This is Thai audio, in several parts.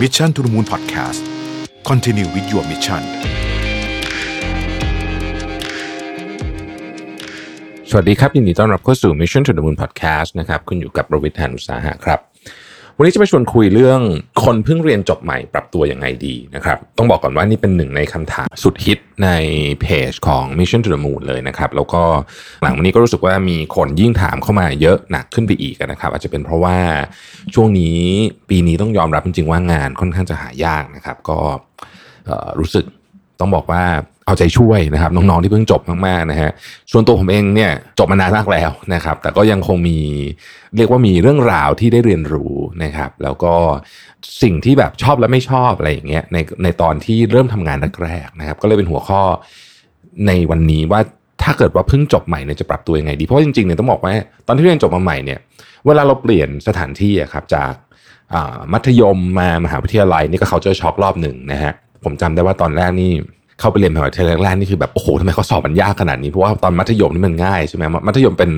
Mission to the Moon Podcast Continue with your mission สวัสดีครับ ยินดีต้อนรับเข้าสู่ Mission to the Moon Podcast นะครับ คุณอยู่กับประวิทยานุสาหะครับ วันนี้จะมาชวนคุยเรื่องคนเพิ่งเรียนจบใหม่ปรับตัวยังไงดีนะครับ ต้องบอกก่อนว่านี่เป็นหนึ่งในคำถามสุดฮิตในเพจของ Mission to the Moon เลยนะครับ แล้วก็หลังวันนี้ก็รู้สึกว่ามีคนยิ่งถามเข้ามาเยอะหนักขึ้นไปอีกนะครับ อาจจะเป็นเพราะว่าช่วงนี้ปีนี้ต้องยอมรับจริงๆว่างานค่อนข้างจะหายากนะครับ ก็รู้สึกต้องบอกว่า เอาใจช่วยนะครับน้องๆที่เพิ่งจบมากๆนะฮะส่วนตัวผมเองเนี่ยจบมานานมากแล้วนะครับ แต่ก็ยังคงมีเรียกว่ามีเรื่องราวที่ได้เรียนรู้นะครับ แล้วก็สิ่งที่แบบชอบและไม่ชอบอะไรอย่างเงี้ยในในตอนที่เริ่มทำงานแรกๆนะครับ ก็เลยเป็นหัวข้อในวันนี้ว่าถ้าเกิดว่าเพิ่งจบใหม่เนี่ยจะปรับตัวยังไงดีเพราะจริงๆเนี่ยต้องบอกว่าตอนที่เรียนจบมาใหม่เนี่ย เวลาเราเปลี่ยนสถานที่อะครับจากมัธยมมามหาวิทยาลัยนี่ก็เขาเจอช็อกรอบหนึ่งนะฮะผมจำได้ว่าตอนแรกนี่ เข้าไปเรียนมหาวิทยาลัยแรกๆนี่คือแบบโอ้โหทำไมเขาสอบมันยากขนาดนี้เพราะว่าตอนมัธยมนี่มันง่ายใช่ไหมมัธยมเป็น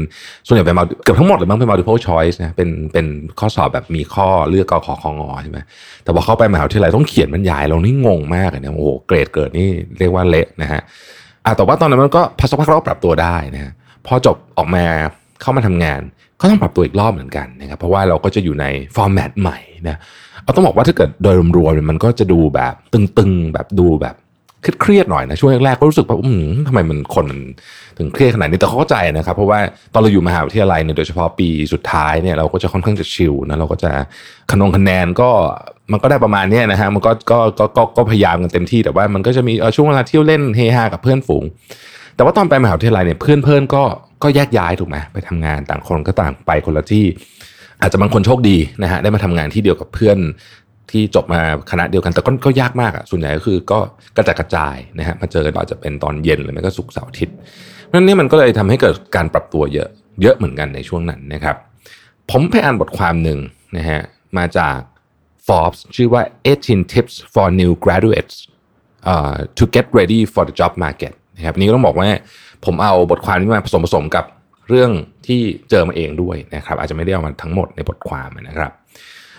ส่วนใหญ่เป็น multi- เกือบทั้งหมดเลยมั้งเป็น multiple choice นะเป็นเป็นข้อสอบแบบมีข้อเลือกกขอคองอใช่ไหมแต่พอเข้าไปมหาวิทยาลัยต้องเขียนบรรยายเรานี่งงมากเลยนะโอ้โหเกรดเกิดนี่เรียกว่าเละนะฮะอะแต่ว่าตอนนั้นมันก็พอสักพักเราปรับตัวได้นะฮะพอจบออกมาเข้ามาทำงานก็ต้องปรับตัวอีกรอบเหมือนกันนะครับเพราะว่าเราก็จะอยู่ในฟอร์แมตใหม่นะเอาต้องบอกว่าถ้าเกิดโดยรวมๆมันก็จะดูแบบตึงๆแบบดูแบบ เครียดๆหน่อยนะช่วงแรกๆก็รู้สึกว่าอืมทำไมมันคนมันถึงเครียดขนาดนี้แต่เข้าใจนะครับ เพราะว่าตอนเราอยู่มหาวิทยาลัยเนี่ยโดยเฉพาะปีสุดท้ายเนี่ยเราก็จะค่อนข้างจะชิลนะเราก็จะคะนงคะแนนก็มันก็ได้ประมาณนี้นะฮะมันก็ก็ก็ก็ก็พยายามกันเต็มที่แต่ว่ามันก็จะมีช่วงเวลาเที่ยวเล่นเฮฮากับเพื่อนฝูง แต่ว่าตอนไปมหาวิทยาลัยเนี่ยเพื่อนเพื่อนก็ก็แยกย้ายถูกไหมไปทำงานต่างคนก็ต่างไปคนละที่ อาจจะบางคนโชคดีนะฮะได้มาทำงานที่เดียวกับเพื่อน ที่จบมาคณะเดียวกันแต่ก็ก็ยากมากอะส่วนใหญ่ก็คือก็กระจัดกระจายนะฮะมาเจอกันอาจจะเป็นตอนเย็นหรือไม่ก็ศุกเสาร์อาทิตย์นั่นนี่มันก็เลยทำให้เกิดการปรับตัวเยอะเยอะเหมือนกันในช่วงนั้นนะครับ ผมไปอ่านบทความหนึ่งนะฮะมาจาก Forbes ชื่อว่า 18 tips for new graduates uh, to get ready for the job market นะครับนี่ก็ต้องบอกว่าผมเอาบทความนี้มาผสมผสมกับเรื่องที่เจอมาเองด้วยนะครับ อาจจะไม่ได้เอามาทั้งหมดในบทความนะครับ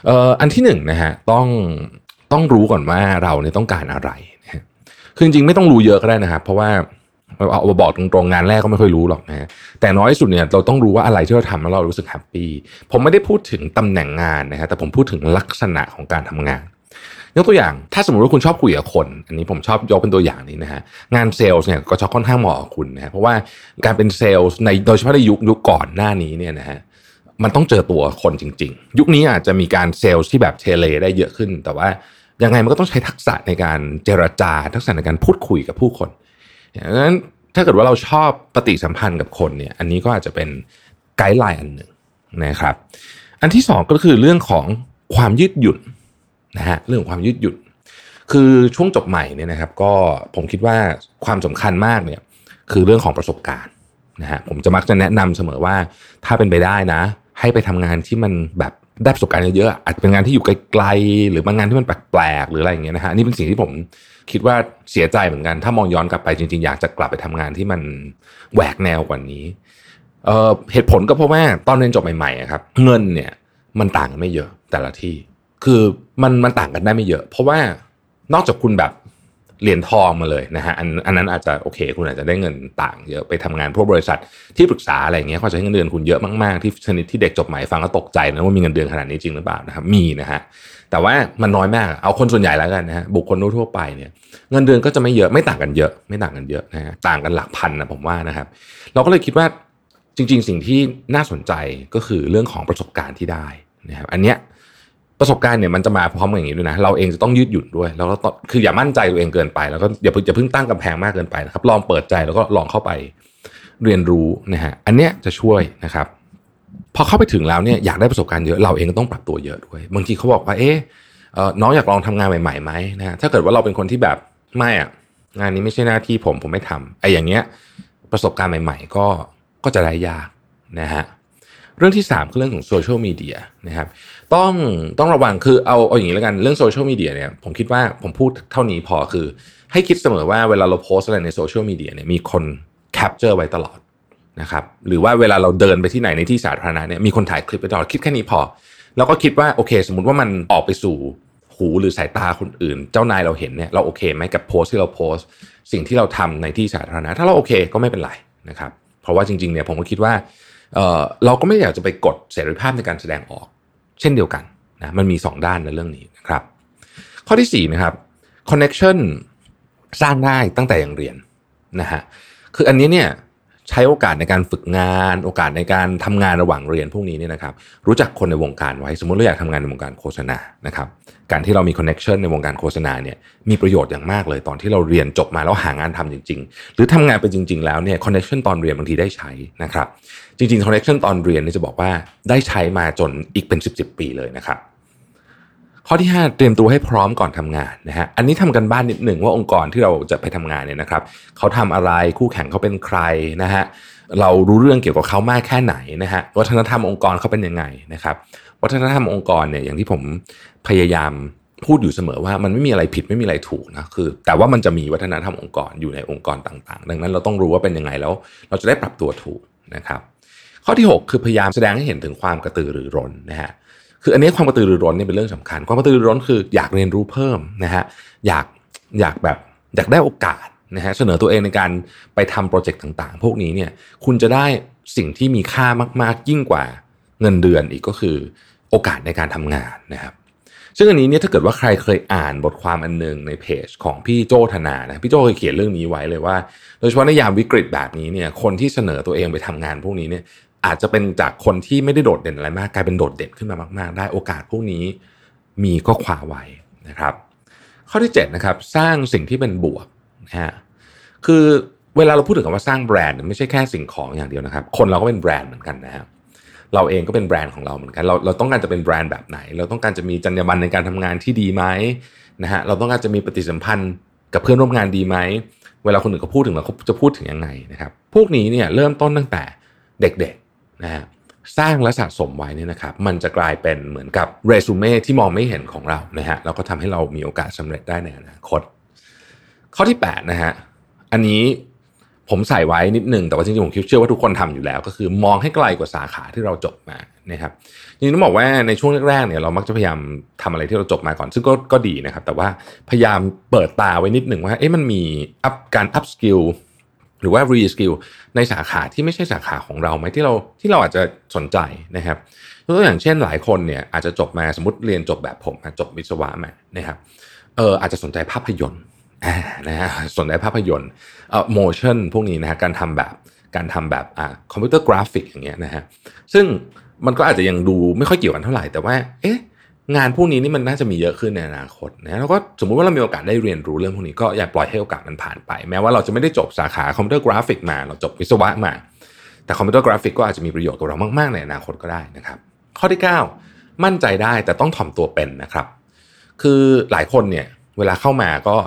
อ่ออันที่หนึ่งนะฮะต้องต้องรู้ก่อนว่าเราเนี่ยต้องการอะไรนะฮะคือจริงๆไม่ต้องรู้เยอะก็ได้นะครับเพราะว่าเอาเอามาบอกตรงๆงานแรกก็ไม่ค่อยรู้หรอกนะฮะแต่น้อยสุดเนี่ยเราต้องรู้ว่าอะไรที่เราทำแล้วเรารู้สึกแฮปปี้ผมไม่ได้พูดถึงตำแหน่งงานนะฮะแต่ผมพูดถึงลักษณะของการทำงานยกตัวอย่างถ้าสมมติว่าคุณชอบคุยกับคน อันนี้ผมชอบยกเป็นตัวอย่างนี้นะฮะงานเซลล์เนี่ยก็ชอบค่อนข้างเหมาะกับคุณนะฮะเพราะว่าการเป็นเซลล์ในโดยเฉพาะในยุคยุคก่อนหน้านี้เนี่ยนะฮะ มันต้องเจอตัวคนจริง ๆ ยุคนี้อาจจะมีการเซลล์ที่แบบเทเลได้เยอะขึ้น แต่ว่ายังไงมันก็ต้องใช้ทักษะในการเจรจาทักษะในการพูดคุยกับผู้คนดังนั้นถ้าเกิดว่าเราชอบปฏิสัมพันธ์กับคนเนี่ย อันนี้ก็อาจจะเป็นไกด์ไลน์อันหนึ่งนะครับ อันที่สองก็คือเรื่องของความยืดหยุ่นนะฮะเรื่องของความยืดหยุ่น คือช่วงจบใหม่เนี่ยนะครับ ก็ผมคิดว่าความสำคัญมากเนี่ยคือเรื่องของประสบการณ์นะฮะผมจะมักจะแนะนำเสมอว่าถ้าเป็นไปได้นะ ให้ไปทำงานที่มันแบบได้ประสบการณ์เยอะๆอาจจะเป็นงานที่อยู่ไกลๆหรือบางงานที่มันแปลกๆหรืออะไรอย่างเงี้ยนะฮะอันนี่เป็นสิ่งที่ผมคิดว่าเสียใจเหมือนกัน ถ้ามองย้อนกลับไปจริงๆ อยากจะกลับไปทำงานที่มันแหวกแนวกว่านี้เเหตุผลก็เพราะว่าตอนเรียนจบใหม่ๆครับ เงินเนี่ยมันต่างกันไม่เยอะแต่ละที่ คือมันมันต่างกันได้ไม่เยอะ เพราะว่านอกจากคุณแบบ เหรียญทองมาเลยนะฮะอันอันนั้นอาจจะโอเค คุณอาจจะได้เงินต่างเยอะไปทำงานพวกบริษัทที่ปรึกษาอะไรเงี้ยเขาจะให้เงินเดือนคุณเยอะมากๆที่ชนิดที่เด็กจบใหม่ฟังก็ตกใจนะว่ามีเงินเดือนขนาดนี้จริงหรือเปล่านะครับมีนะฮะแต่ว่ามันน้อยมากเอาคนส่วนใหญ่แล้วกันนะฮะบุคคลทั่วไปเนี่ยเงินเดือนก็จะไม่เยอะไม่ต่างกันเยอะไม่ต่างกันเยอะนะฮะต่างกันหลักพันนะผมว่านะครับ เราก็เลยคิดว่าจริง ๆ สิ่งที่น่าสนใจก็คือเรื่องของประสบการณ์ที่ได้นะครับอันเนี้ย ประสบการณ์เนี่ยมันจะมาพร้อมกับอย่างนี้ด้วยนะเราเองจะต้องยืดหยุ่นด้วย แล้วก็คืออย่ามั่นใจตัวเองเกินไป แล้วก็อย่าเพิ่งอย่าเพิ่งตั้งกำแพงมากเกินไปนะครับลองเปิดใจแล้วก็ลองเข้าไปเรียนรู้นะฮะอันเนี้ยจะช่วยนะครับ พอเข้าไปถึงแล้วเนี่ยอยากได้ประสบการณ์เยอะเราเองก็ต้องปรับตัวเยอะด้วยบางทีเขาบอกว่าเอ๊ะเอ๊ะน้องอยากลองทำงานใหม่ๆไหมนะฮะถ้าเกิดว่าเราเป็นคนที่แบบไม่อะงานนี้ไม่ใช่หน้าที่ผมผมไม่ทำไอ้อย่างเงี้ยประสบการณ์ใหม่ ๆ ก็ก็จะได้ยากนะฮะเรื่องที่ 3 คือเรื่องของโซเชียลมีเดียนะครับ ต้องต้องระวังคือเอาเอาอย่างนี้แล้วกันเรื่องโซเชียลมีเดียเนี่ยผมคิดว่าผมพูดเท่านี้พอคือ ให้คิดเสมอว่าเวลาเราโพสต์อะไรในโซเชียลมีเดียเนี่ยมีคน capture ไว้ตลอดนะครับหรือว่าเวลาเราเดินไปที่ไหนในที่สาธารณะเนี่ยมีคนถ่ายคลิปไว้ตลอดคิดแค่นี้พอ แล้วก็คิดว่าโอเค สมมติว่ามันออกไปสู่หูหรือสายตาคนอื่น เจ้านายเราเห็นเนี่ยเราโอเคไหมกับโพสที่เราโพสสิ่งที่เราทำในที่สาธารณะ ถ้าเราโอเคก็ไม่เป็นไรนะครับเพราะว่าจริงๆเนี่ยผมก็คิดว่าเเราก็ไม่อยากจะไปกดเสรีภาพในการแสดงออก เช่นเดียวกันนะมันมี 2 ด้านในเรื่องนี้นะครับ ข้อที่4นะครับ connection สร้างได้ตั้งแต่ยังเรียนนะฮะคืออันนี้เนี่ย ใช้โอกาสในการฝึกงาน โอกาสในการทำงานระหว่างเรียนพวกนี้เนี่ยนะครับรู้จักคนในวงการไว้ สมมติเราอยากทำงานในวงการโฆษณานะครับการที่เรามี connection ในวงการโฆษณาเนี่ยมีประโยชน์อย่างมากเลยตอนที่เราเรียนจบมาแล้วหางานทำจริง ๆ หรือทำงานไปจริง ๆ แล้วเนี่ย connection ตอนเรียนบางทีได้ใช้นะครับจริงๆ connection ตอนเรียนนี่จะบอกว่าได้ใช้มาจนอีกเป็น 10 ๆ ปีเลยนะครับ ข้อที่ 5 เตรียมตัวให้พร้อมก่อนทำงานนะฮะอันนี้ทำการบ้านนิดหนึ่งว่าองค์กรที่เราจะไปทำงานเนี่ยนะครับเขาทำอะไรคู่แข่งเขาเป็นใครนะฮะเรารู้เรื่องเกี่ยวกับเขามากแค่ไหนนะฮะวัฒนธรรมองค์กรเขาเป็นยังไงนะครับวัฒนธรรมองค์กรเนี่ยอย่างที่ผมพยายามพูดอยู่เสมอว่ามันไม่มีอะไรผิดไม่มีอะไรถูกนะคือ แต่ว่ามันจะมีวัฒนธรรมองค์กรอยู่ในองค์กรต่างๆ ดังนั้นเราต้องรู้ว่าเป็นยังไงแล้ว เราจะได้ปรับตัวถูกนะครับ ข้อที่ 6 คือพยายามแสดงให้เห็นถึงความกระตือรือร้นนะฮะ คืออันนี้ความกระตือรือร้นเนี่ยเป็นเรื่องสำคัญ ความกระตือรือร้นคืออยากเรียนรู้เพิ่มนะฮะอยากอยากแบบอยากได้โอกาสนะฮะเสนอตัวเองในการไปทำโปรเจกต์ต่างๆ พวกนี้เนี่ยคุณจะได้สิ่งที่มีค่ามากๆ ยิ่งกว่าเงินเดือนอีกก็คือโอกาสในการทำงานนะครับซึ่งอันนี้เนี่ยถ้าเกิดว่าใครเคยอ่านบทความอันนึงในเพจของพี่โจธนานะพี่โจเคยเขียนเรื่องนี้ไว้เลยว่า โดยเฉพาะในยามวิกฤตแบบนี้เนี่ยคนที่เสนอตัวเองไปทำงานพวกนี้เนี่ย อาจจะเป็นจากคนที่ไม่ได้โดดเด่นอะไรมาก กลายเป็นโดดเด่นขึ้นมามาก ๆ ได้โอกาสพวกนี้มีก็คว้าไว้นะครับ ข้อที่7นะครับสร้างสิ่งที่เป็นบวกนะฮะคือเวลาเราพูดถึงคำว่าสร้างแบรนด์ไม่ใช่แค่สิ่งของอย่างเดียวนะครับ คนเราก็เป็นแบรนด์เหมือนกันนะครับเราเองก็เป็นแบรนด์ของเราเหมือนกันเราเราต้องการจะเป็นแบรนด์แบบไหน เราต้องการจะมีจรรยาบรรณในการทำงานที่ดีไหมนะฮะเราต้องการจะมีปฏิสัมพันธ์กับเพื่อนร่วมงานดีไหมเวลาคนอื่นเขาพูดถึงเราเขาจะพูดถึงยังไงนะครับ พวกนี้เนี่ยเริ่มต้นตั้งแต่เด็ก นะฮะสร้างและสะสมไว้นี่นะครับมันจะกลายเป็นเหมือนกับเรซูเม่ที่มองไม่เห็นของเรานะฮะแล้วก็ทำให้เรามีโอกาสสำเร็จได้ในอนาคต ข้อที่8นะฮะอันนี้ผมใส่ไว้นิดนึงแต่ว่าจริงๆผมคิดเชื่อว่าทุกคนทำอยู่แล้ว ก็คือมองให้ไกลกว่าสาขาที่เราจบมานะครับจริงๆต้องบอกว่าในช่วงแรกๆเนี่ยเรามักจะพยายามทำอะไรที่เราจบมาก่อน ซึ่งก็ก็ดีนะครับ แต่ว่าพยายามเปิดตาไว้นิดหนึ่งว่าเอ๊ะมันมี up การ upskill หรือว่า reskill ในสาขาที่ไม่ใช่สาขาของเราไหมที่เราที่เราอาจจะสนใจนะครับตัวอย่างเช่นหลายคนเนี่ยอาจจะจบมาสมมติเรียนจบแบบผมจบวิศวะมานะครับเอออาจจะสนใจภาพยนตร์นะฮะสนใจภาพยนตร์เอ่อ motion พวกนี้นะฮะการทำแบบการทำแบบอ่าคอมพิวเตอร์กราฟิกอย่างเงี้ยนะฮะซึ่งมันก็อาจจะยังดูไม่ค่อยเกี่ยวกันเท่าไหร่แต่ว่าเอ๊ะ งานพวกนี้นี่มันน่าจะมีเยอะขึ้นในอนาคตนะแล้วก็สมมุติว่าเรามีโอกาสได้เรียนรู้เรื่องพวกนี้ก็อย่าปล่อยให้โอกาสมันผ่านไป แม้ว่าเราจะไม่ได้จบสาขาคอมพิวเตอร์กราฟิกมา เราจบวิศวะมา แต่คอมพิวเตอร์กราฟิกก็อาจจะมีประโยชน์กับเรามากๆในอนาคตก็ได้นะครับ ข้อที่ 9 มั่นใจได้แต่ต้องถ่อมตัวเป็นนะครับ คือหลายคนเนี่ยเวลาเข้ามาก็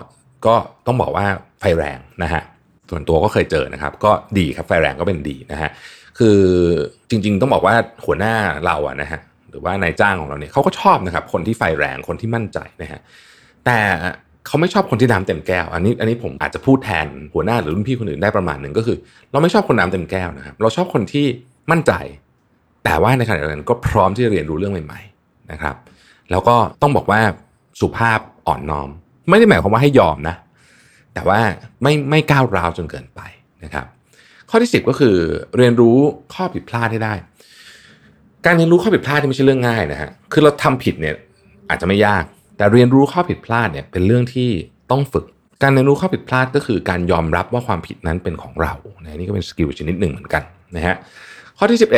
ก็ต้องบอกว่าไฟแรงนะฮะส่วนตัวก็เคยเจอนะครับ ก็ดีครับไฟแรงก็เป็นดีนะฮะคือจริง ๆ ต้องบอกว่าหัวหน้าเราอะนะฮะ หรือว่านายจ้างของเราเนี่ยเขาก็ชอบนะครับ คนที่ไฟแรงคนที่มั่นใจนะฮะแต่เขาไม่ชอบคนที่น้ำเต็มแก้ว อันนี้อันนี้ผมอาจจะพูดแทนหัวหน้าหรือรุ่นพี่คนอื่นได้ประมาณหนึ่งก็คือ เราไม่ชอบคนน้ำเต็มแก้วนะครับ เราชอบคนที่มั่นใจ แต่ว่าในขณะเดียวกันก็พร้อมที่จะเรียนรู้เรื่องใหม่ๆนะครับ แล้วก็ต้องบอกว่าสุภาพอ่อนน้อม ไม่ได้หมายความว่าให้ยอมนะ แต่ว่าไม่ไม่ก้าวร้าวจนเกินไปนะครับ ข้อที่ 10 ก็คือเรียนรู้ข้อผิดพลาดให้ได้ การเรียนรู้ข้อผิดพลาดที่ไม่ใช่เรื่องง่ายนะฮะ คือเราทำผิดเนี่ยอาจจะไม่ยาก แต่เรียนรู้ข้อผิดพลาดเนี่ยเป็นเรื่องที่ต้องฝึก การเรียนรู้ข้อผิดพลาดก็คือการยอมรับว่าความผิดนั้นเป็นของเรานะนี่ก็เป็น skill ชนิดหนึ่งเหมือนกันนะฮะ ข้อที่ 11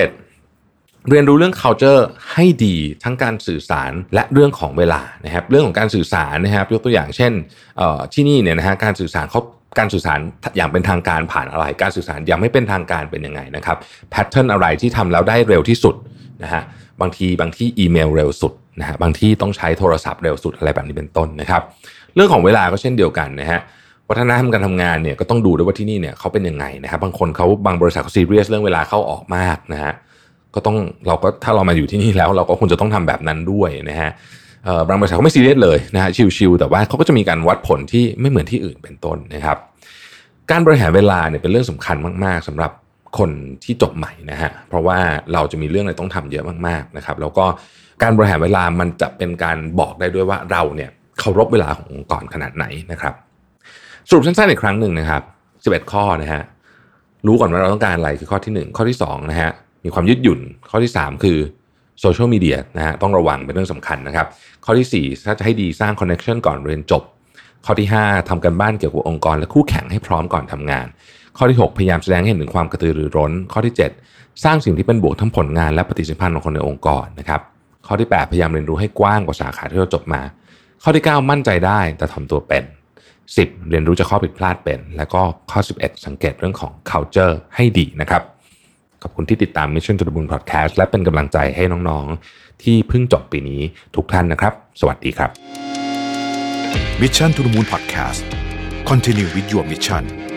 เรียนรู้เรื่อง culture ให้ดีทั้งการสื่อสารและเรื่องของเวลานะครับ เรื่องของการสื่อสารนะครับ ยกตัวอย่างเช่นที่นี่เนี่ยนะฮะการสื่อสารเขา การสื่อสารอย่างเป็นทางการผ่านอะไร การสื่อสารอย่างไม่เป็นทางการเป็นยังไงนะครับ pattern อะไรที่ทำแล้วได้เร็วที่สุดนะฮะบางทีบางที่อีเมลเร็วสุดนะฮะบางที่ต้องใช้โทรศัพท์เร็วสุดอะไรแบบนี้เป็นต้นนะครับ เรื่องของเวลาก็เช่นเดียวกันนะฮะวัฒนธรรมการทำงานเนี่ยก็ต้องดูด้วยว่าที่นี่เนี่ยเขาเป็นยังไงนะครับบางคนเขาบางบริษัทเขาซีเรียสเรื่องเวลาเข้าออกมากนะฮะก็ต้องเราก็ถ้าเรามาอยู่ที่นี่แล้ว เราก็ควรจะต้องทำแบบนั้นด้วยนะฮะ บางบริษัทเขาไม่ซีเรียสเลยนะฮะชิวๆแต่ว่าเขาก็จะมีการวัดผลที่ไม่เหมือนที่อื่นเป็นต้นนะครับ การบริหารเวลาเนี่ยเป็นเรื่องสำคัญมาก ๆสำหรับคนที่จบใหม่นะฮะเพราะว่าเราจะมีเรื่องอะไรต้องทำเยอะมากๆนะครับ แล้วก็การบริหารเวลามันจะเป็นการบอกได้ด้วยว่าเราเนี่ยเคารพเวลาขององค์กรขนาดไหนนะครับ สรุปสั้นๆอีกครั้งหนึ่งนะครับ11 ข้อนะฮะรู้ก่อนว่าเราต้องการอะไรคือข้อที่ 1 ข้อที่2นะฮะมีความยืดหยุ่นข้อที่ 3 คือ โซเชียลมีเดียนะฮะต้องระวังเป็นเรื่องสำคัญนะครับ ข้อที่ 4 ถ้าจะให้ดีสร้างคอนเนคชันก่อนเรียนจบ ข้อที่ 5ทำกันบ้านเกี่ยวกับองค์กร และคู่แข่งให้พร้อมก่อนทำงาน ข้อที่ 6 พยายามแสดงให้เห็นถึงความกระตือรือร้น ข้อที่ 7 สร้างสิ่งที่เป็นบวกทั้งผลงานและปฏิสัมพันธ์ของคนในองค์กรนะครับข้อที่ 8 พยายามเรียนรู้ให้กว้างกว่าสาขาที่เราจบมา ข้อที่ 9 มั่นใจได้แต่ทำตัวเป็น 10 เรียนรู้จากข้อผิดพลาดเป็น และก็ข้อ 11 สังเกตเรื่องของ culture ให้ดีนะครับ ขอบคุณที่ติดตาม Mission to the Moon Podcast และเป็นกำลังใจให้น้องๆ ที่เพิ่งจบปีนี้ทุกท่านนะครับ สวัสดีครับ Mission to the Moon Podcast Continue with your mission